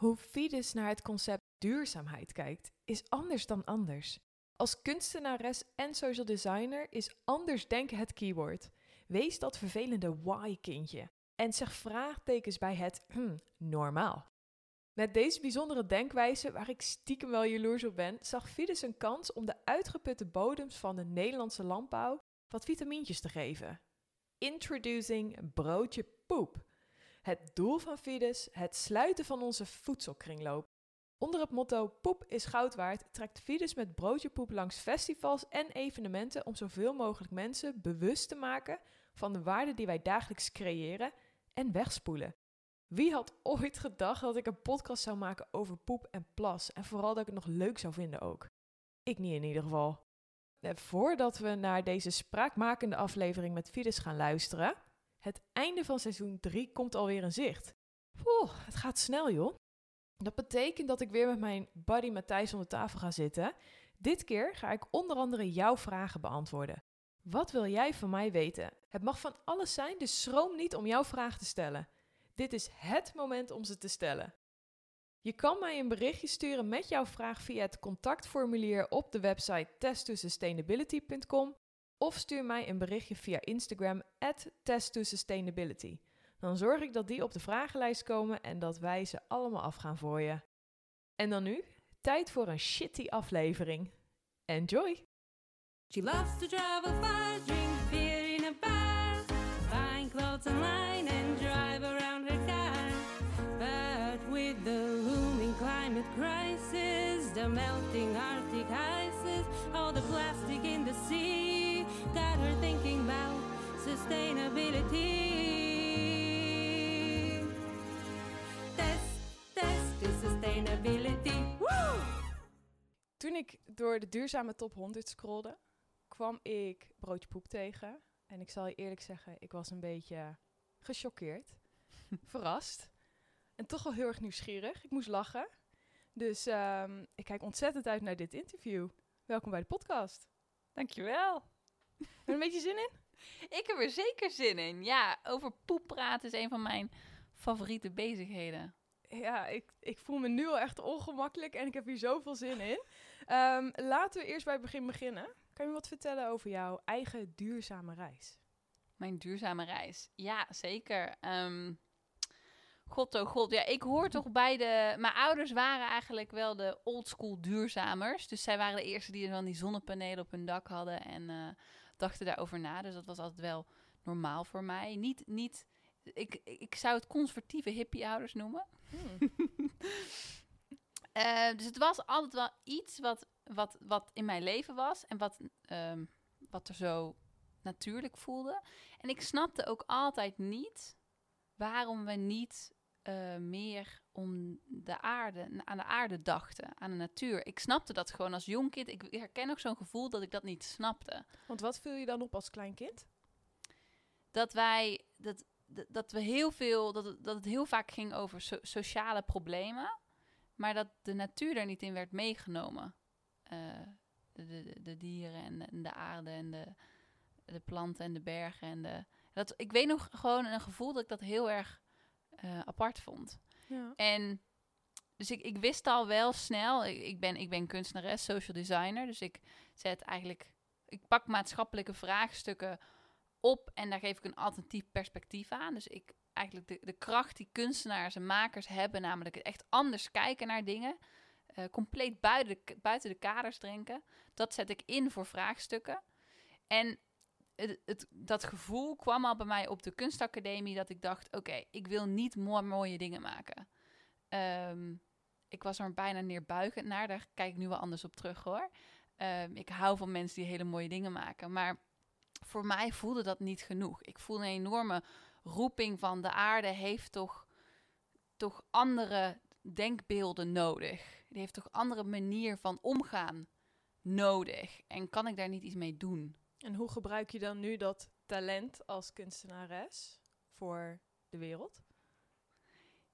Hoe Fides naar het concept duurzaamheid kijkt, is anders dan anders. Als kunstenares en social designer is anders denken het keyword. Wees dat vervelende why-kindje en zeg vraagtekens bij het hm, normaal. Met deze bijzondere denkwijze, waar ik stiekem wel jaloers op ben, zag Fides een kans om de uitgeputte bodems van de Nederlandse landbouw wat vitamintjes te geven. Introducing broodje poep. Het doel van Fides, het sluiten van onze voedselkringloop. Onder het motto Poep is goud waard trekt Fides met broodje poep langs festivals en evenementen om zoveel mogelijk mensen bewust te maken van de waarde die wij dagelijks creëren en wegspoelen. Wie had ooit gedacht dat ik een podcast zou maken over poep en plas en vooral dat ik het nog leuk zou vinden ook? Ik niet in ieder geval. Eh, voordat we naar deze spraakmakende aflevering met Fides gaan luisteren, het einde van seizoen 3 komt alweer in zicht. Oeh, het gaat snel joh. Dat betekent dat ik weer met mijn buddy Matthijs om de tafel ga zitten. Dit keer ga ik onder andere jouw vragen beantwoorden. Wat wil jij van mij weten? Het mag van alles zijn, dus schroom niet om jouw vraag te stellen. Dit is het moment om ze te stellen. Je kan mij een berichtje sturen met jouw vraag via het contactformulier op de website test2sustainability.com of stuur mij een berichtje via Instagram at test2sustainability. Dan zorg ik dat die op de vragenlijst komen en dat wij ze allemaal afgaan voor je. En dan nu, tijd voor een shitty aflevering. Enjoy! She loves to travel far, drink beer in a bar, find clothes online and drive around her car. But with the looming climate crisis, the melting Arctic ices, all the plastic in the sea, her thinking about sustainability. Test, test is sustainability. Woo! Toen ik door de duurzame top 100 scrolde, kwam ik broodje poep tegen. En ik zal je eerlijk zeggen, ik was een beetje gechoqueerd, verrast. En toch wel heel erg nieuwsgierig. Ik moest lachen. Dus ehm, ik kijk ontzettend uit naar dit interview. Welkom bij de podcast. Dankjewel. Heb je er een beetje zin in? Ik heb er zeker zin in. Ja, over poep praten is een van mijn favoriete bezigheden. Ja, ik, ik voel me nu al echt ongemakkelijk en ik heb hier zoveel zin in. Ehm, laten we eerst bij het begin beginnen. Kan je me wat vertellen over jouw eigen duurzame reis? Mijn duurzame reis. Ja, zeker. Ehm, god oh god. Ja, ik hoor toch bij de... Mijn ouders waren eigenlijk wel de oldschool duurzamers. Dus zij waren de eerste die dan die zonnepanelen op hun dak hadden en eh, dachten daarover na. Dus dat was altijd wel normaal voor mij. Niet... niet ik, ik zou het conservatieve hippie-ouders noemen. Eh, dus het was altijd wel iets wat, wat, wat in mijn leven was en wat, ehm, wat er zo natuurlijk voelde. En ik snapte ook altijd niet waarom we niet eh, meer om de aarde, aan de aarde dachten, aan de natuur. Ik snapte dat gewoon als jong kind. Ik herken ook zo'n gevoel dat ik dat niet snapte. Want wat viel je dan op als klein kind? Dat wij, dat, dat, dat we heel veel, dat het, dat het heel vaak ging over so- sociale problemen, maar dat de natuur er niet in werd meegenomen. Eh, de, de, de dieren en de, en de aarde en de, de planten en de bergen. En de, dat, ik weet nog gewoon een gevoel dat ik dat heel erg eh, apart vond. Ja. En dus ik, ik wist al wel snel, ik, ik, ben, ik ben kunstenares, social designer, dus ik zet eigenlijk, ik pak maatschappelijke vraagstukken op en daar geef ik een alternatief perspectief aan. Dus ik eigenlijk de, de kracht die kunstenaars en makers hebben, namelijk het echt anders kijken naar dingen, eh, compleet buiten de, buiten de kaders drinken, dat zet ik in voor vraagstukken. En het, dat gevoel kwam al bij mij op de kunstacademie dat ik dacht, oké, ik wil niet mo- mooie dingen maken. Ehm, ik was er bijna neerbuigend naar, daar kijk ik nu wel anders op terug hoor. Ehm, ik hou van mensen die hele mooie dingen maken, maar voor mij voelde dat niet genoeg. Ik voelde een enorme roeping van de aarde heeft toch, toch andere denkbeelden nodig. Die heeft toch andere manier van omgaan nodig. En kan ik daar niet iets mee doen? En hoe gebruik je dan nu dat talent als kunstenares voor de wereld?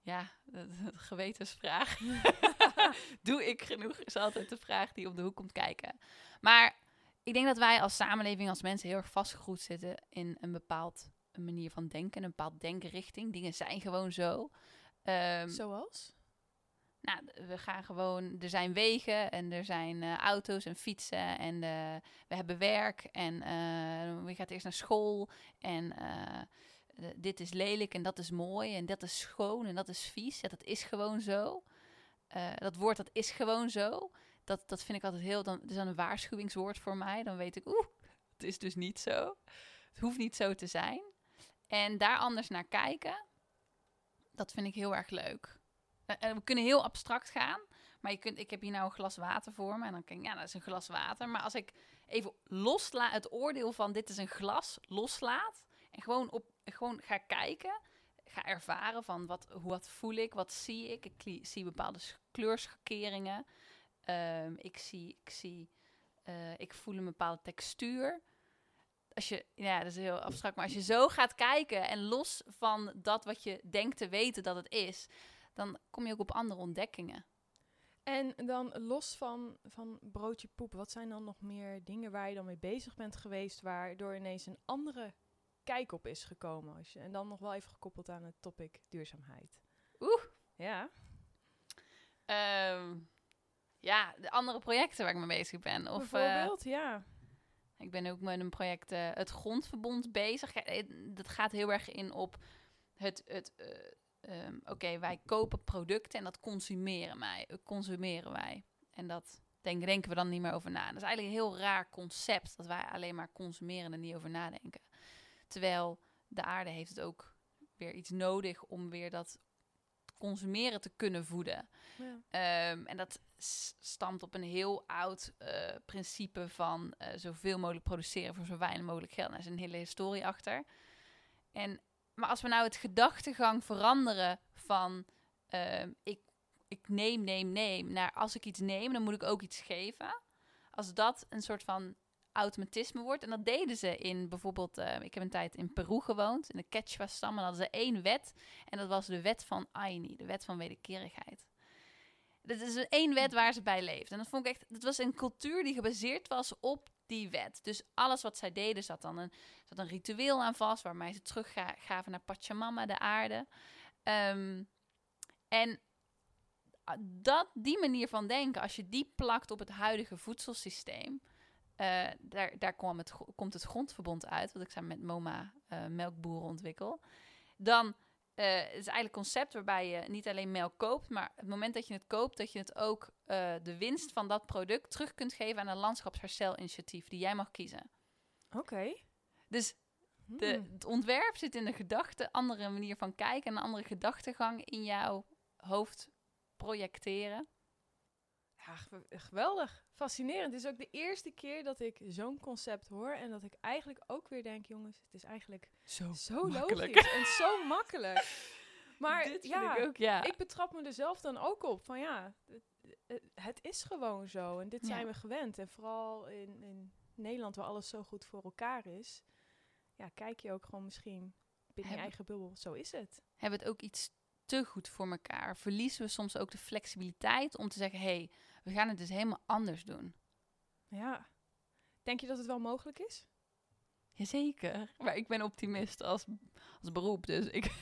Ja, een gewetensvraag. Doe ik genoeg? Is altijd de vraag die op de hoek komt kijken. Maar ik denk dat wij als samenleving, als mensen heel erg vastgegroeid zitten in een bepaald een manier van denken, een bepaald denkrichting. Dingen zijn gewoon zo. Ehm, Zoals? Nou, we gaan gewoon, er zijn wegen en er zijn eh, auto's en fietsen en eh, we hebben werk en eh je gaat eerst naar school en dit is lelijk en dat is mooi en dat is schoon en dat is vies. Dat is gewoon zo. Dat woord, dat is gewoon zo. Dat, dat vind ik altijd heel, dan dat is dan een waarschuwingswoord voor mij. Dan weet ik, oeh, het is dus niet zo. Het hoeft niet zo te zijn. En daar anders naar kijken, dat vind ik heel erg leuk. Eh, En we kunnen heel abstract gaan. Maar je kunt, ik heb hier nou een glas water voor me. En dan denk ik, ja, dat is een glas water. Maar als ik even loslaat, het oordeel van dit is een glas, loslaat. En gewoon, op, gewoon ga kijken. Ga ervaren van wat, wat voel ik, wat zie ik. Ik zie bepaalde sch- kleurschakeringen. Ehm, ik zie, ik zie, eh, ik voel een bepaalde textuur. Als je, ja, dat is heel abstract. Maar als je zo gaat kijken en los van dat wat je denkt te weten dat het is, dan kom je ook op andere ontdekkingen. En dan los van, van broodje poep, wat zijn dan nog meer dingen waar je dan mee bezig bent geweest, waardoor ineens een andere kijk op is gekomen? Als je, en dan nog wel even gekoppeld aan het topic duurzaamheid. Oeh. Ja. Ehm, ja, de andere projecten waar ik mee bezig ben. Of, eh, Bijvoorbeeld, ja. Ik ben ook met een project eh, het Grondverbond bezig. Eh, Dat gaat heel erg in op het... het ehm, Oké, wij kopen producten en dat consumeren wij. eh, consumeren wij. En dat denken, denken we dan niet meer over na. Dat is eigenlijk een heel raar concept. Dat wij alleen maar consumeren en niet over nadenken. Terwijl de aarde heeft het ook weer iets nodig om weer dat consumeren te kunnen voeden. ja. Ehm, en dat stamt op een heel oud eh, principe van eh, zoveel mogelijk produceren voor zo weinig mogelijk geld. Daar is een hele historie achter. En, maar als we nou het gedachtegang veranderen van ehm, ik, ik neem, neem, neem, naar als ik iets neem, dan moet ik ook iets geven. Als dat een soort van automatisme wordt. En dat deden ze in bijvoorbeeld, eh, ik heb een tijd in Peru gewoond, in de Quechua-stam. En hadden ze één wet. En dat was de wet van Aini, de wet van wederkerigheid. Dat is één wet waar ze bij leefden. En dat vond ik echt, dat was een cultuur die gebaseerd was op die wet. Dus alles wat zij deden zat dan een, zat een ritueel aan vast, waarmee ze teruggaven naar Pachamama, de aarde. Ehm, en ah, dat, die manier van denken, als je die plakt op het huidige voedselsysteem, eh, daar, daar kwam het, komt het grondverbond uit, wat ik samen met MoMA eh, melkboeren ontwikkel. Dan eh, het is eigenlijk een concept waarbij je niet alleen melk koopt, maar het moment dat je het koopt, dat je het ook eh, de winst van dat product terug kunt geven aan een landschapsherstelinitiatief die jij mag kiezen. Oké. Dus de, Hmm. het ontwerp zit in de gedachte, andere manier van kijken en een andere gedachtegang in jouw hoofd projecteren. Ja, geweldig. Fascinerend. Het is ook de eerste keer dat ik zo'n concept hoor en dat ik eigenlijk ook weer denk, jongens, het is eigenlijk Zo, zo logisch en zo makkelijk. Maar Dit vind ja, ik ook, ja. ik betrap me er zelf dan ook op van ja, het, is gewoon zo en dit Ja. zijn we gewend. En vooral in, in Nederland waar alles zo goed voor elkaar is, ja, kijk je ook gewoon misschien binnen je eigen bubbel, zo is het. hebben we het ook iets te goed voor elkaar? Verliezen we soms ook de flexibiliteit om te zeggen: hé, hey, we gaan het dus helemaal anders doen? Ja. Denk je dat het wel mogelijk is? Jazeker. Maar ik ben optimist als, als beroep, dus ik...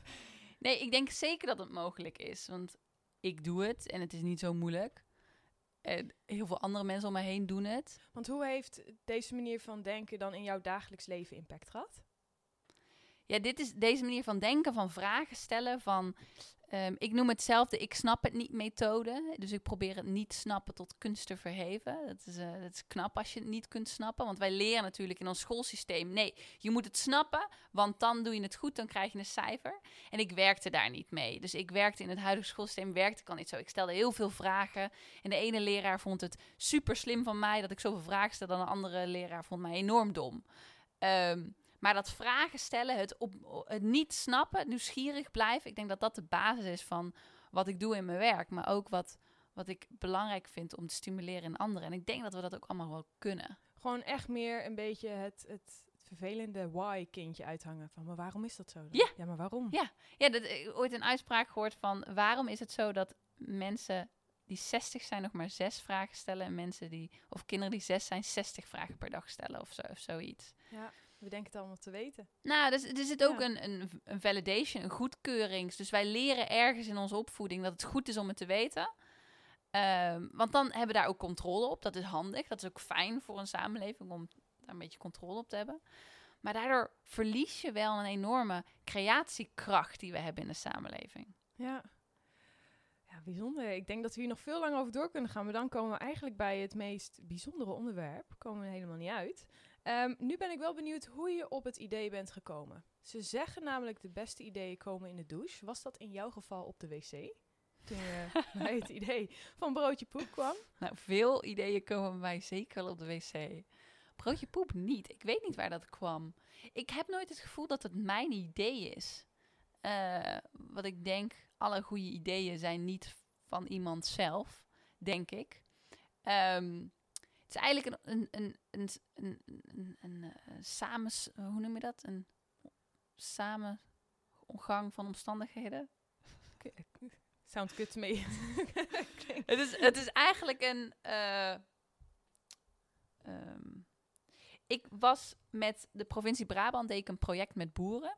nee, ik denk zeker dat het mogelijk is. Want ik doe het en het is niet zo moeilijk. En heel veel andere mensen om me heen doen het. Want hoe heeft deze manier van denken dan in jouw dagelijks leven impact gehad? Ja, dit is deze manier van denken, van vragen stellen, van... ehm, ik noem het zelf de ik snap het niet methode. Dus ik probeer het niet snappen tot kunst te verheven. Dat is, eh, dat is knap als je het niet kunt snappen. Want wij leren natuurlijk in ons schoolsysteem... nee, je moet het snappen, want dan doe je het goed, dan krijg je een cijfer. En ik werkte daar niet mee. Dus ik werkte in het huidige schoolsysteem, werkte ik al niet zo. Ik stelde heel veel vragen. En de ene leraar vond het super slim van mij... dat ik zoveel vragen stelde, dan een andere leraar vond mij enorm dom. Ehm, maar dat vragen stellen, het, op, het niet snappen, nieuwsgierig blijven, ik denk dat dat de basis is van wat ik doe in mijn werk, maar ook wat, wat ik belangrijk vind om te stimuleren in anderen. En ik denk dat we dat ook allemaal wel kunnen. Gewoon echt meer een beetje het, het vervelende why-kindje uithangen. Van, maar waarom is dat zo? dan? Ja. Ja, maar waarom? Ja. Ja, dat, ik heb ooit een uitspraak gehoord van waarom is het zo dat mensen die 60 zijn nog maar zes vragen stellen en mensen die, of kinderen die zes zijn, 60 vragen per dag stellen of, zo, of zoiets. Ja. We denken het allemaal te weten. Nou, dus, er zit ook Ja. een, een, een validation, een goedkeurings. Dus wij leren ergens in onze opvoeding dat het goed is om het te weten. Ehm, want dan hebben we daar ook controle op. Dat is handig. Dat is ook fijn voor een samenleving om daar een beetje controle op te hebben. Maar daardoor verlies je wel een enorme creatiekracht die we hebben in de samenleving. Ja. Ja, bijzonder. Ik denk dat we hier nog veel langer over door kunnen gaan. Maar dan komen we eigenlijk bij het meest bijzondere onderwerp. Komen we helemaal niet uit. Ehm, nu ben ik wel benieuwd hoe je op het idee bent gekomen. Ze zeggen namelijk de beste ideeën komen in de douche. Was dat in jouw geval op de wc? Toen je bij het idee van broodje poep kwam? Nou, veel ideeën komen bij mij zeker wel op de wc. Broodje poep niet. Ik weet niet waar dat kwam. Ik heb nooit het gevoel dat het mijn idee is. Eh, wat ik denk, alle goede ideeën zijn niet van iemand zelf, denk ik. Ehm, het is eigenlijk een, een, een, een, een, een, een, eh, samens... Hoe noem je dat? Een samengang van omstandigheden. Sounds good to me. Het is, het is eigenlijk een. eh, ehm, ik was met de provincie Brabant, deed ik een project met boeren.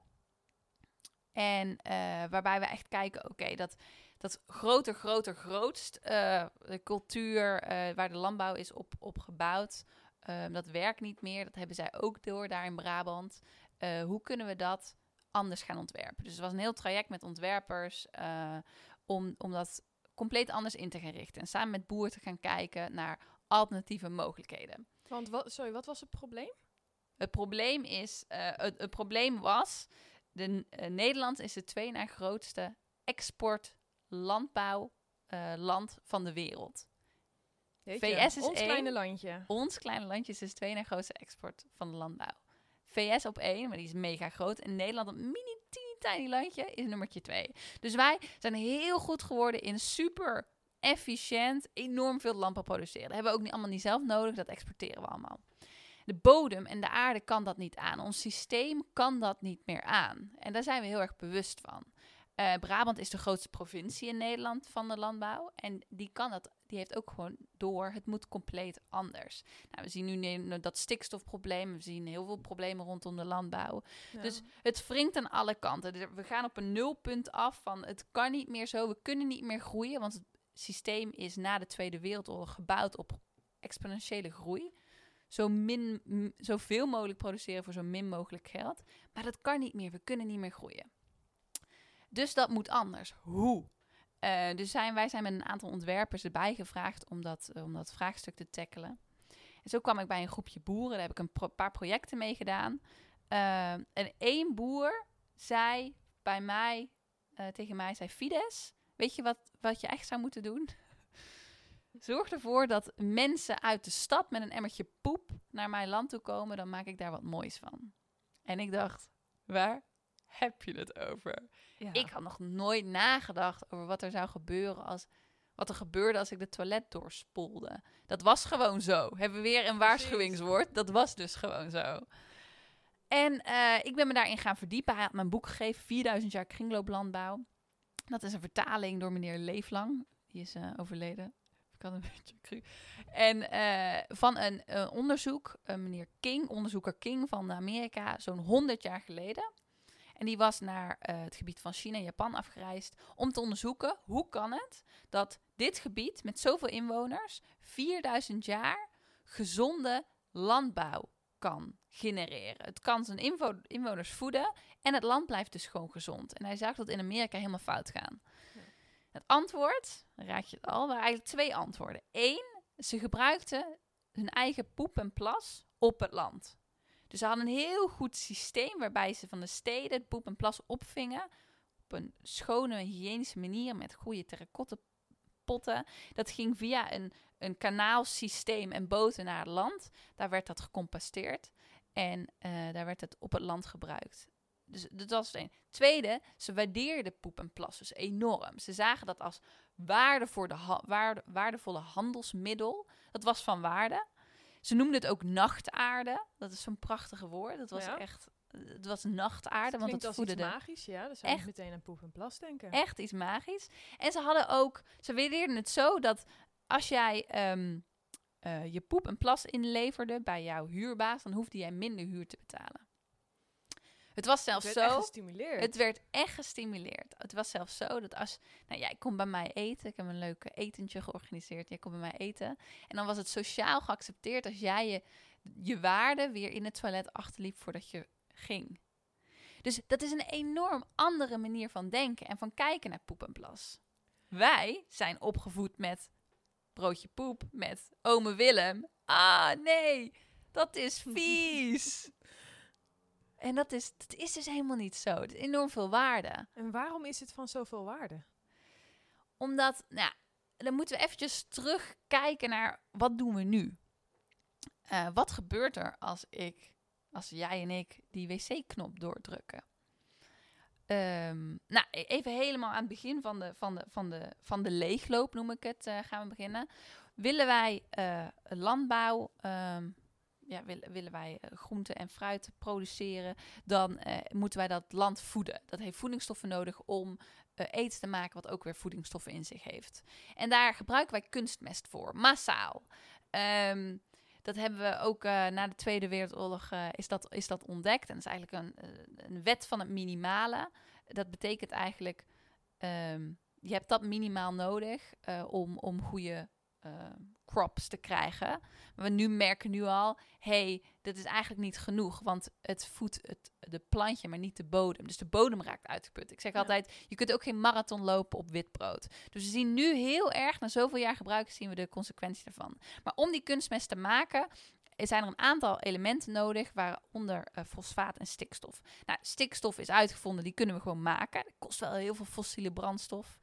En eh, waarbij we echt kijken, oké, dat, dat groter, groter, grootst, eh, de cultuur eh, waar de landbouw is op, op gebouwd, ehm, dat werkt niet meer. Dat hebben zij ook door daar in Brabant. Eh, hoe kunnen we dat anders gaan ontwerpen? Dus het was een heel traject met ontwerpers om, om dat compleet anders in te gaan richten. En samen met boeren te gaan kijken naar alternatieve mogelijkheden. Want wat, sorry, wat was het probleem? Het probleem is, het, het probleem was, de, Nederland is de twee na grootste export landbouwland van de wereld. Jeetje, VS is ons één. kleine landje. Ons kleine landje is dus twee na grootste export van de landbouw. VS op één, maar die is mega groot. En Nederland, een mini teeny tiny landje, is nummertje twee. Dus wij zijn heel goed geworden in super efficiënt, enorm veel landbouw produceren. Dat hebben we ook niet, allemaal niet zelf nodig, dat exporteren we allemaal. De bodem en de aarde kan dat niet aan. Ons systeem kan dat niet meer aan. En daar zijn we heel erg bewust van. Eh, Brabant is de grootste provincie in Nederland van de landbouw. En die kan dat, die heeft ook gewoon door. Het moet compleet anders. Nou, we zien nu ne- dat stikstofprobleem. We zien heel veel problemen rondom de landbouw. Ja. Dus het wringt aan alle kanten. We gaan op een nulpunt af van het kan niet meer zo. We kunnen niet meer groeien. Want het systeem is na de Tweede Wereldoorlog gebouwd op exponentiële groei. Zo min, zoveel mogelijk produceren voor zo min mogelijk geld. Maar dat kan niet meer. We kunnen niet meer groeien. Dus dat moet anders. Hoe? Eh, dus zijn, wij zijn met een aantal ontwerpers erbij gevraagd om dat, eh, om dat vraagstuk te tackelen. En zo kwam ik bij een groepje boeren. Daar heb ik een paar projecten mee gedaan. Eh, en één boer zei bij mij, tegen mij, zei Fides, weet je wat, wat je echt zou moeten doen? Zorg ervoor dat mensen uit de stad met een emmertje poep naar mijn land toe komen. Dan maak ik daar wat moois van. En ik dacht, waar heb je het over? Ja. Ik had nog nooit nagedacht over wat er zou gebeuren als. Wat er gebeurde als ik de toilet doorspoelde. Dat was gewoon zo. Hebben we weer een waarschuwingswoord? Dat was dus gewoon zo. En eh, ik ben me daarin gaan verdiepen. Hij had een boek gegeven, 4000 jaar kringlooplandbouw. Dat is een vertaling door meneer Leeflang. Die is eh, overleden. Ik had een beetje cru. En eh, van een onderzoek, meneer King, onderzoeker King van Amerika, zo'n 100 jaar geleden. En die was naar eh, het gebied van China en Japan afgereisd om te onderzoeken hoe kan het dat dit gebied met zoveel inwoners 4000 jaar gezonde landbouw kan genereren. Het kan zijn inwo- inwoners voeden en het land blijft dus gewoon gezond. En hij zag dat in Amerika helemaal fout gaan. Ja. Het antwoord, raad je het al, waren eigenlijk twee antwoorden. Eén, ze gebruikten hun eigen poep en plas op het land. Dus ze hadden een heel goed systeem waarbij ze van de steden het poep en plas opvingen. Op een schone, hygiënische manier met goede terracotta. Dat ging via een, een kanaalsysteem en boten naar het land. Daar werd dat gecomposteerd. En eh, daar werd het op het land gebruikt. Dus dat was het een. Tweede, ze waardeerden poep en plas dus enorm. Ze zagen dat als waarde voor de waarde, waardevolle handelsmiddel. Dat was van waarde. Ze noemden het ook nachtaarde. Dat is zo'n prachtige woord. Dat was Ja. echt... Het was nachtaarde, want het als voedde iets magisch, ja. Dan zou je Echt. meteen aan poep en plas denken. echt iets magisch. En ze hadden ook, ze waardeerden het zo dat als jij ehm, eh, je poep en plas inleverde bij jouw huurbaas, dan hoefde jij minder huur te betalen. Het was zelfs Het werd echt zo. gestimuleerd. Het werd echt gestimuleerd. Het was zelfs zo dat als... Nou, jij komt bij mij eten. Ik heb een leuk eh, etentje georganiseerd. Jij komt bij mij eten. En dan was het sociaal geaccepteerd als jij je, je waarde weer in het toilet achterliep voordat je ging. Dus dat is een enorm andere manier van denken en van kijken naar poep en plas. Wij zijn opgevoed met broodje poep, met ome Willem. Ah, nee, dat is vies. En dat is, dat is dus helemaal niet zo. Het is enorm veel waarde. En waarom is het van zoveel waarde? Omdat, nou, dan moeten we eventjes terugkijken naar wat doen we nu? Eh, wat gebeurt er als ik, als jij en ik die wc-knop doordrukken? Ehm, nou, e- even helemaal aan het begin van de, van de, van de, van de leegloop, noem ik het, eh, gaan we beginnen. Willen wij eh, landbouw, ehm, ja, willen, wij eh, groenten en fruit produceren, dan eh, moeten wij dat land voeden. Dat heeft voedingsstoffen nodig om eh, eten te maken wat ook weer voedingsstoffen in zich heeft. En daar gebruiken wij kunstmest voor, massaal. Ehm, dat hebben we ook na de Tweede Wereldoorlog is, dat, is dat ontdekt. En dat is eigenlijk een, een wet van het minimale. Dat betekent eigenlijk, ehm, je hebt dat minimaal nodig om, om goede eh, crops te krijgen. Maar we nu merken nu al, hey, dit is eigenlijk niet genoeg, want het voedt het de plantje, maar niet de bodem. Dus de bodem raakt uitgeput. Ik zeg Ja. altijd, je kunt ook geen marathon lopen op wit brood. Dus we zien nu heel erg, na zoveel jaar gebruiken, zien we de consequenties daarvan. Maar om die kunstmest te maken, er zijn er een aantal elementen nodig, waaronder eh, fosfaat en stikstof. Nou, stikstof is uitgevonden, die kunnen we gewoon maken. Dat kost wel heel veel fossiele brandstof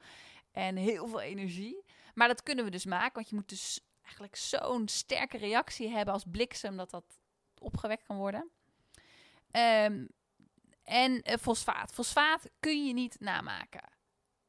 en heel veel energie. Maar dat kunnen we dus maken, want je moet dus eigenlijk zo'n sterke reactie hebben als bliksem dat dat opgewekt kan worden. Ehm, en eh, fosfaat. Fosfaat kun je niet namaken.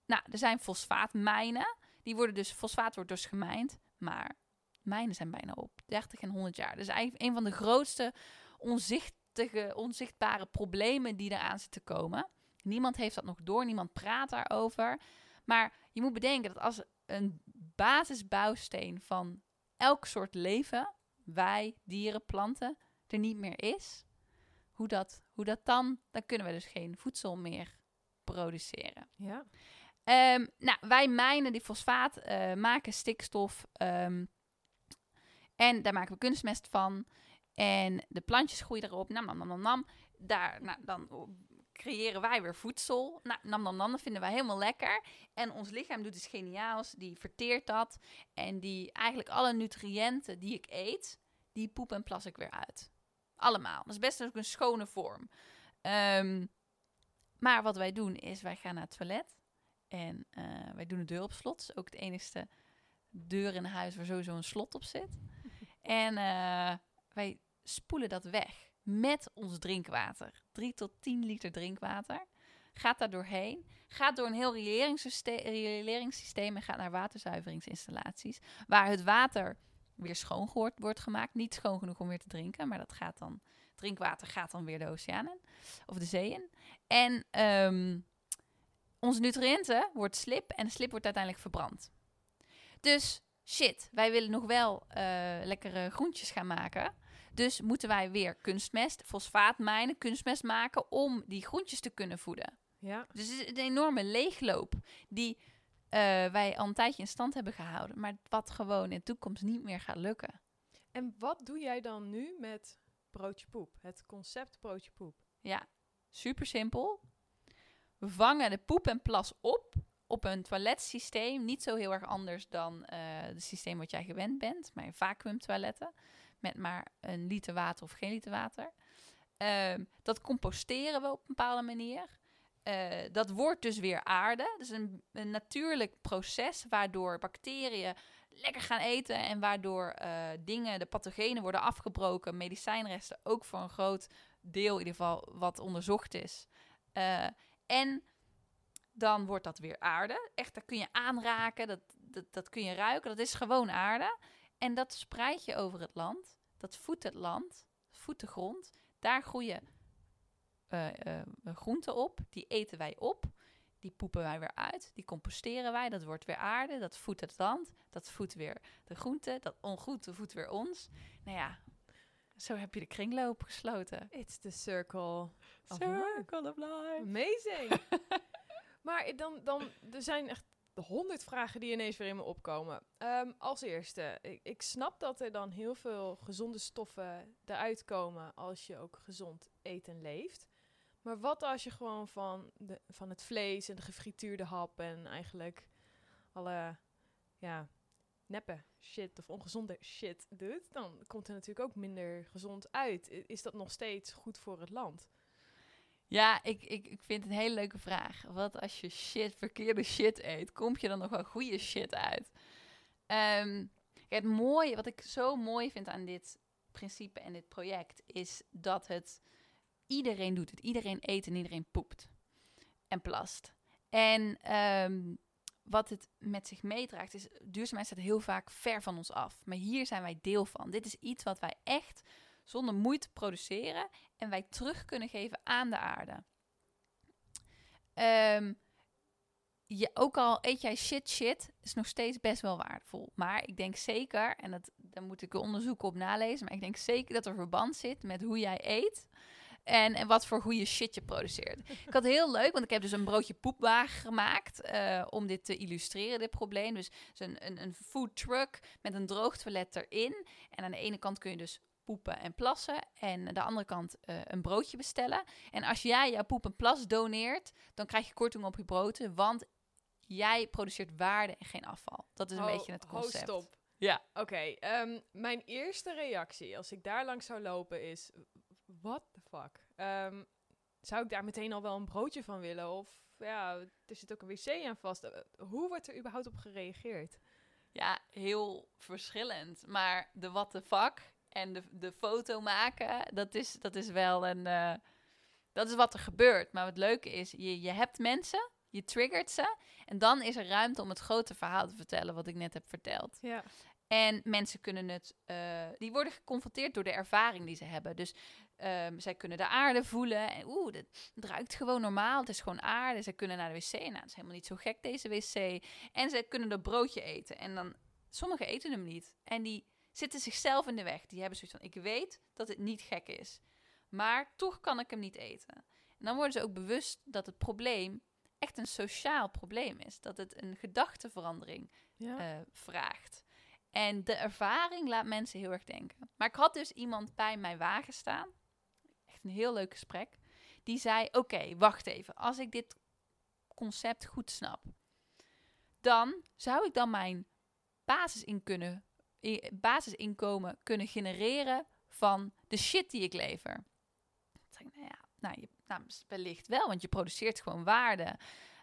Nou, er zijn fosfaatmijnen. Die worden dus, fosfaat wordt dus gemijnd. Maar mijnen zijn bijna op. 30 en 100 jaar. Dus eigenlijk een van de grootste onzichtige, onzichtbare problemen die eraan zitten te komen. Niemand heeft dat nog door. Niemand praat daarover. Maar je moet bedenken dat als een basisbouwsteen van elk soort leven, wij, dieren, planten, er niet meer is, hoe dat, hoe dat dan, dan kunnen we dus geen voedsel meer produceren. Ja. Ehm, nou, wij mijnen die fosfaat, eh, maken stikstof ehm, en daar maken we kunstmest van. En de plantjes groeien erop, nam, nam, nam, nam, nam. Daar, nou, dan creëren wij weer voedsel. Nou, nam, dat vinden wij helemaal lekker. En ons lichaam doet iets geniaals, die verteert dat. En die eigenlijk alle nutriënten die ik eet, die poep en plas ik weer uit. Allemaal. Dat is best ook een schone vorm. Ehm, maar wat wij doen is, wij gaan naar het toilet. En eh, wij doen de deur op slot. Dat is ook de enigste deur in huis waar sowieso een slot op zit. En eh, wij spoelen dat weg met ons drinkwater. 3 tot 10 liter drinkwater. Gaat daar doorheen. Gaat door een heel rioleringssysteem, en gaat naar waterzuiveringsinstallaties. Waar het water weer schoon wordt, gemaakt. Niet schoon genoeg om weer te drinken, maar dat gaat dan... Drinkwater gaat dan weer de oceaan in. Of de zee in. En ehm, onze nutriënten wordt slip en de slip wordt uiteindelijk verbrand. Dus shit, wij willen nog wel eh, lekkere groentjes gaan maken. Dus moeten wij weer kunstmest, fosfaatmijnen, kunstmest maken om die groentjes te kunnen voeden. Ja. Dus het is een enorme leegloop die eh, wij al een tijdje in stand hebben gehouden. Maar wat gewoon in de toekomst niet meer gaat lukken. En wat doe jij dan nu met broodje poep? Het concept broodje poep. Ja, super simpel. We vangen de poep en plas op op een toiletsysteem. Niet zo heel erg anders dan eh, het systeem wat jij gewend bent. Maar vacuümtoiletten. Met maar een liter water of geen liter water. Ehm, dat composteren we op een bepaalde manier. Eh, dat wordt dus weer aarde. Dus een, een natuurlijk proces waardoor bacteriën lekker gaan eten. En waardoor eh, dingen, de pathogenen worden afgebroken. Medicijnresten ook voor een groot deel in ieder geval wat onderzocht is. Eh, en dan wordt dat weer aarde. Echt, dat kun je aanraken, dat, dat, dat kun je ruiken. Dat is gewoon aarde. En dat spreid je over het land. Dat voedt het land, voedt de grond. Daar groeien eh, eh, groenten op. Die eten wij op. Die poepen wij weer uit. Die composteren wij. Dat wordt weer aarde. Dat voedt het land. Dat voedt weer de groente. Dat ongroente voedt weer ons. Nou ja, Zo heb je de kringloop gesloten. It's the circle of Circle of life. Amazing. maar dan, dan, er zijn echt honderd vragen die ineens weer in me opkomen. Ehm, als eerste, ik, ik snap dat er dan heel veel gezonde stoffen eruit komen als je ook gezond eet en leeft. Maar wat als je gewoon van, de, van het vlees en de gefrituurde hap en eigenlijk alle ja, neppe shit of ongezonde shit doet, dan komt er natuurlijk ook minder gezond uit. Is dat nog steeds goed voor het land? Ja, ik, ik, ik vind het een hele leuke vraag. Wat als je shit, verkeerde shit eet, komt je dan nog wel goede shit uit? Ehm, het mooie, wat ik zo mooi vind aan dit principe en dit project, is dat het iedereen doet het. Iedereen eet en iedereen poept en plast. En ehm, wat het met zich meedraagt, is duurzaamheid staat heel vaak ver van ons af. Maar hier zijn wij deel van. Dit is iets wat wij echt zonder moeite produceren en wij terug kunnen geven aan de aarde. Ehm, je, ook al eet jij shit shit, is nog steeds best wel waardevol. Maar ik denk zeker, en dat, daar moet ik onderzoek op nalezen, maar ik denk zeker dat er verband zit met hoe jij eet. En, en wat voor goede shit je produceert. ik had heel leuk, want ik heb dus een broodje poepwagen gemaakt. eh, om dit te illustreren, dit probleem. Dus, dus een, een, een food truck met een droogtoilet erin. En aan de ene kant kun je dus poepen en plassen. En aan de andere kant eh, een broodje bestellen. En als jij jouw poep en plas doneert, dan krijg je korting op je broden. Want jij produceert waarde en geen afval. Dat is een Ho- beetje het ho, concept. stop. Ja. Oké, ehm, mijn eerste reactie als ik daar langs zou lopen is... What the fuck? Ehm, zou ik daar meteen al wel een broodje van willen? Of ja, er zit ook een wc aan vast. Eh, hoe wordt er überhaupt op gereageerd? Ja, heel verschillend. Maar de what the fuck en de, de foto maken, dat is, dat is wel een... eh, dat is wat er gebeurt. Maar wat leuke is, je, je hebt mensen, je triggert ze... en dan is er ruimte om het grote verhaal te vertellen... wat ik net heb verteld. Ja. En mensen kunnen het, eh, die worden geconfronteerd door de ervaring die ze hebben. Dus ehm, zij kunnen de aarde voelen. En oeh, het ruikt gewoon normaal. Het is gewoon aarde. Zij kunnen naar de wc. Nou, het is helemaal niet zo gek deze wc. En ze kunnen dat broodje eten. En dan, sommigen eten hem niet. En die zitten zichzelf in de weg. Die hebben zoiets van, ik weet dat het niet gek is. Maar toch kan ik hem niet eten. En dan worden ze ook bewust dat het probleem echt een sociaal probleem is. Dat het een gedachteverandering Ja. eh, vraagt. En de ervaring laat mensen heel erg denken. Maar ik had dus iemand bij mijn wagen staan. Echt een heel leuk gesprek. Die zei: Oké, wacht even. Als ik dit concept goed snap, dan zou ik dan mijn basisin kunnen, i- basisinkomen kunnen genereren van de shit die ik lever. Ik, nou ja, nou, je, nou, wellicht wel, want je produceert gewoon waarde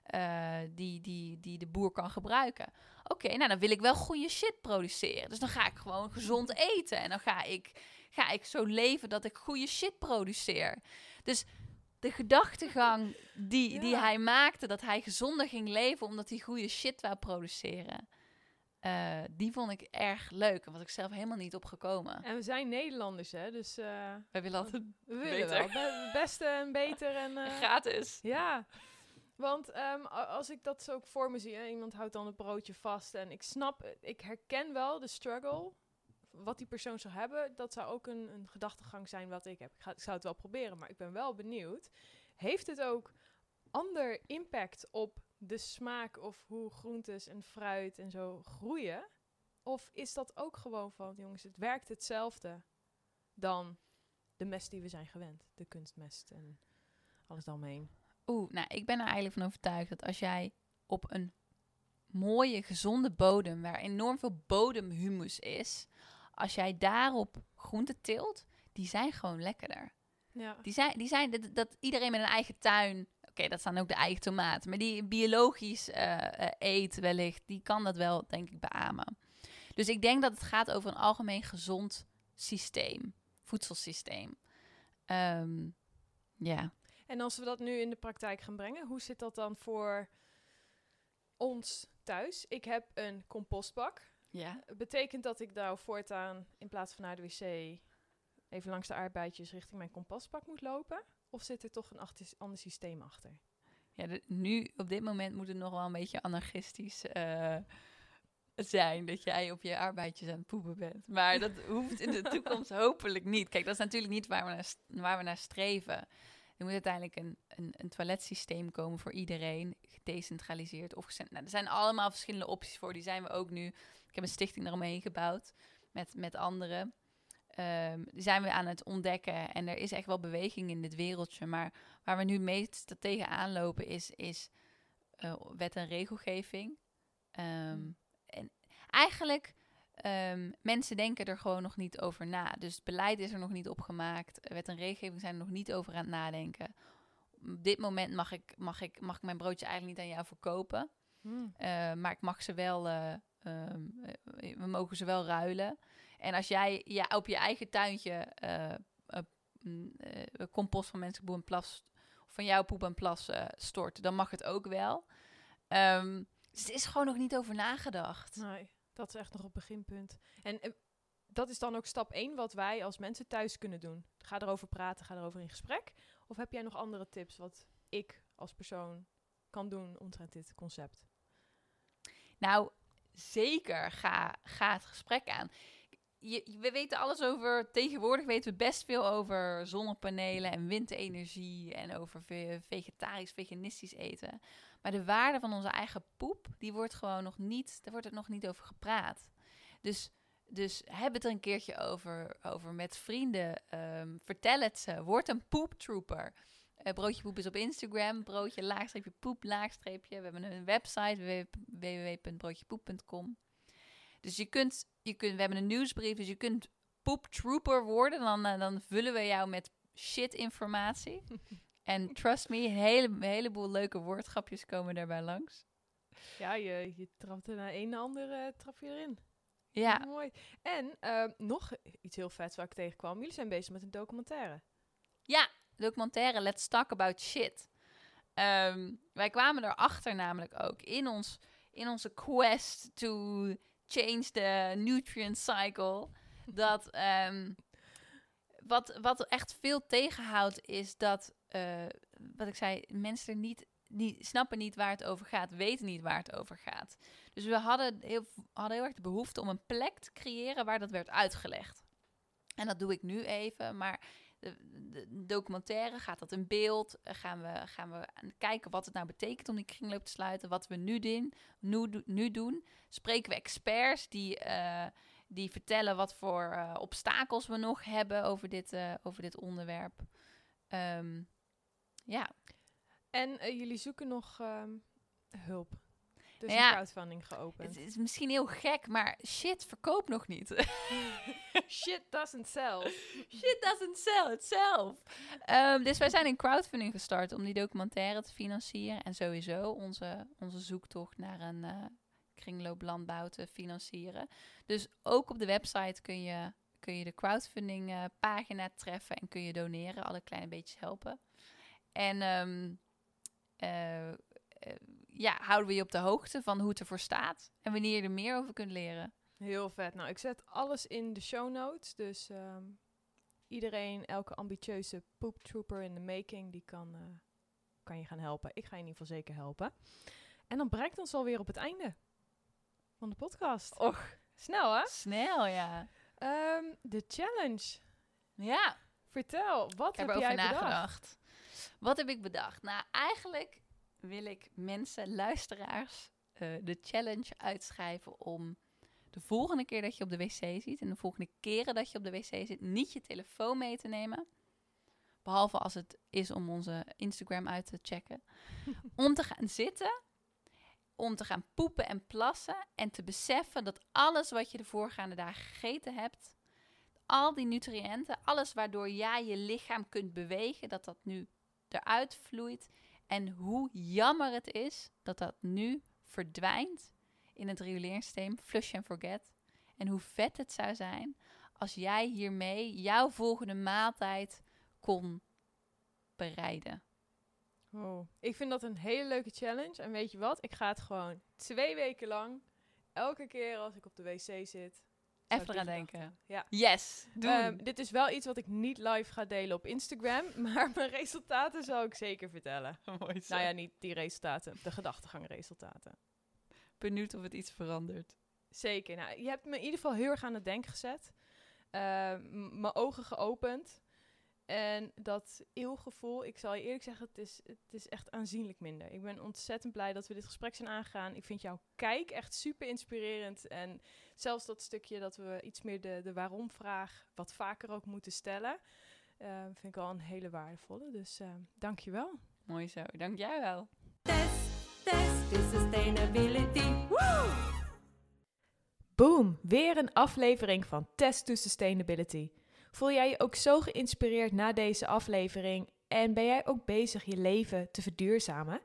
eh, die, die, die de boer kan gebruiken. Oké, nou dan wil ik wel goede shit produceren. Dus dan ga ik gewoon gezond eten. En dan ga ik, ga ik zo leven dat ik goede shit produceer. Dus de gedachtegang die, die hij maakte, dat hij gezonder ging leven omdat hij goede shit wou produceren. Eh, die vond ik erg leuk. En was ik zelf helemaal niet opgekomen. En we zijn Nederlanders, hè? Dus eh, Wij willen altijd we willen Beter. wel beste en beter. En, eh, gratis. Ja, want ehm, als ik dat zo ook voor me zie, hè, iemand houdt dan het broodje vast en ik snap, ik herken wel de struggle, wat die persoon zou hebben, dat zou ook een, een gedachtegang zijn wat ik heb. Ik, ga, ik zou het wel proberen, maar ik ben wel benieuwd. Heeft het ook ander impact op de smaak of hoe groentes en fruit en zo groeien? Of is dat ook gewoon van, jongens, het werkt hetzelfde dan de mest die we zijn gewend, de kunstmest en alles daaromheen? Oeh, nou, ik ben er eigenlijk van overtuigd dat als jij op een mooie, gezonde bodem, waar enorm veel bodemhumus is, als jij daarop groenten teelt, die zijn gewoon lekkerder. Ja. Die zijn, die zijn dat, dat iedereen met een eigen tuin, oké, dat staan ook de eigen tomaten, maar die biologisch eh, eh, eet wellicht, die kan dat wel, denk ik, beamen. Dus ik denk dat het gaat over een algemeen gezond systeem, voedselsysteem. Ehm, ja. En als we dat nu in de praktijk gaan brengen, hoe zit dat dan voor ons thuis? Ik heb een compostbak. Ja. Betekent dat ik nou voortaan in plaats van naar de wc even langs de aardbeidjes richting mijn compostbak moet lopen? Of zit er toch een ander systeem achter? Ja, de- nu op dit moment moet het nog wel een beetje anarchistisch eh, zijn dat jij op je arbeidjes aan het poepen bent. Maar dat hoeft in de toekomst hopelijk niet. Kijk, dat is natuurlijk niet waar we naar, waar we naar streven. Er moet uiteindelijk een, een, een toiletsysteem komen voor iedereen, gedecentraliseerd of nou, Er zijn allemaal verschillende opties voor. Die zijn we ook nu. Ik heb een stichting eromheen gebouwd met, met anderen. Die zijn we aan het ontdekken. En er is echt wel beweging in dit wereldje. Maar waar we nu meest tegenaan lopen is, is eh, wet en regelgeving. Ehm, en eigenlijk, um, mensen denken er gewoon nog niet over na. Dus het beleid is er nog niet op gemaakt. Wet en regelgeving zijn er nog niet over aan het nadenken. Op dit moment mag ik, mag ik, mag ik mijn broodje eigenlijk niet aan jou verkopen. Hmm. Uh, maar ik mag ze wel, uh, um, uh, we mogen ze wel ruilen. En als jij ja, op je eigen tuintje uh, compost van mensen boem en plas, of van jouw poep en plas stort, dan mag het ook wel. Um, dus het is gewoon nog niet over nagedacht. Nee, dat is echt nog op beginpunt. En dat is dan ook stap 1 wat wij als mensen thuis kunnen doen. Ga erover praten, ga erover in gesprek. Of heb jij nog andere tips wat ik als persoon kan doen omtrent dit concept? Nou, zeker. Ga, ga het gesprek aan. We weten alles over, tegenwoordig weten we best veel over zonnepanelen en windenergie en over ve vegetarisch, veganistisch eten. Maar de waarde van onze eigen poep, die wordt gewoon nog niet, daar wordt het nog niet over gepraat. Dus, dus heb het er een keertje over, over met vrienden. Um, vertel het ze. Word een poeptrooper. Uh, broodje poep is op Instagram. Broodje laagstreepje poep laagstreepje. We hebben een website www.broodjepoep.com. Dus je kunt, je kunt, we hebben een nieuwsbrief, dus je kunt poeptrooper worden. Dan, uh, dan vullen we jou met shit informatie. En trust me, een, hele, een heleboel leuke woordgrapjes komen daarbij langs. Ja, je, je trapt er naar een naar ander uh, trap je erin. Ja. Mooi. En uh, nog iets heel vets waar ik tegenkwam. Jullie zijn bezig met een documentaire. Ja, documentaire Let's Talk About Shit. Um, wij kwamen erachter namelijk ook in, ons, in onze quest to change the nutrient cycle. dat um, wat, wat echt veel tegenhoudt is dat, uh, wat ik zei, mensen er niet, niet, snappen niet waar het over gaat, weten niet waar het over gaat. Dus we hadden heel, hadden heel erg de behoefte om een plek te creëren waar dat werd uitgelegd. En dat doe ik nu even, maar de, de documentaire gaat dat in beeld. Gaan we, gaan we kijken wat het nou betekent om die kringloop te sluiten. Wat we nu doen. Nu, nu doen. Spreken we experts die, uh, die vertellen wat voor obstakels we nog hebben over dit, over dit onderwerp. Um, ja. En jullie zoeken nog um, hulp. Dus ja, een crowdfunding geopend. Het is misschien heel gek, maar shit verkoopt nog niet. shit doesn't sell. shit doesn't sell itself. Um, dus wij zijn een crowdfunding gestart om die documentaire te financieren. En sowieso onze, onze zoektocht naar een uh, kringlooplandbouw te financieren. Dus ook op de website kun je, kun je de crowdfunding uh, pagina treffen en kun je doneren. Alle kleine beetjes helpen. En um, uh, ja, houden we je op de hoogte van hoe het ervoor staat en wanneer je er meer over kunt leren. Heel vet. Nou, ik zet alles in de show notes. Dus um, iedereen, elke ambitieuze pooptrooper in the making, die kan, uh, kan je gaan helpen. Ik ga je in ieder geval zeker helpen. En dan bereikt ons alweer op het einde van de podcast. Och, snel hè? Snel, ja. Um, de challenge. Ja. Vertel, wat ik heb, heb, heb jij nagedacht. bedacht? Wat heb ik bedacht? Nou, eigenlijk wil ik mensen, luisteraars, uh, de challenge uitschrijven om de volgende keer dat je op de wc zit en de volgende keren dat je op de wc zit, niet je telefoon mee te nemen. Behalve als het is om onze Instagram uit te checken. om te gaan zitten, om te gaan poepen en plassen en te beseffen dat alles wat je de voorgaande dagen gegeten hebt, al die nutriënten, alles waardoor jij je lichaam kunt bewegen, dat dat nu eruit vloeit. En hoe jammer het is dat dat nu verdwijnt in het rioleringssysteem, flush and forget. En hoe vet het zou zijn als jij hiermee jouw volgende maaltijd kon bereiden. Oh, ik vind dat een hele leuke challenge. En weet je wat? Ik ga het gewoon twee weken lang, elke keer als ik op de wc zit, Even eraan denken. Ja. Yes, um, dit is wel iets wat ik niet live ga delen op Instagram, maar mijn resultaten zal ik zeker vertellen. Mooi zo. Nou ja, niet die resultaten, de gedachtegang resultaten. Benieuwd of het iets verandert. Zeker. Nou, je hebt me in ieder geval heel erg aan het denken gezet. Uh, m- mijn ogen geopend. En dat eeuwgevoel, ik zal je eerlijk zeggen, het is, het is echt aanzienlijk minder. Ik ben ontzettend blij dat we dit gesprek zijn aangegaan. Ik vind jouw kijk echt super inspirerend. En zelfs dat stukje dat we iets meer de, de waarom-vraag wat vaker ook moeten stellen, uh, vind ik al een hele waardevolle. Dus uh, dank je wel. Mooi zo, dank jij wel. Test, test to sustainability. Woo! Boom, weer een aflevering van Test to Sustainability. Voel jij je ook zo geïnspireerd na deze aflevering en ben jij ook bezig je leven te verduurzamen?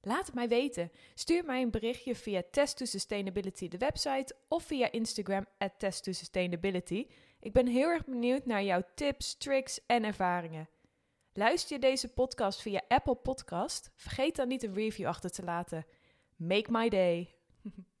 Laat het mij weten. Stuur mij een berichtje via Test to Sustainability, de website, of via Instagram at Test to Sustainability. Ik ben heel erg benieuwd naar jouw tips, tricks en ervaringen. Luister je deze podcast via Apple Podcast? Vergeet dan niet een review achter te laten. Make my day.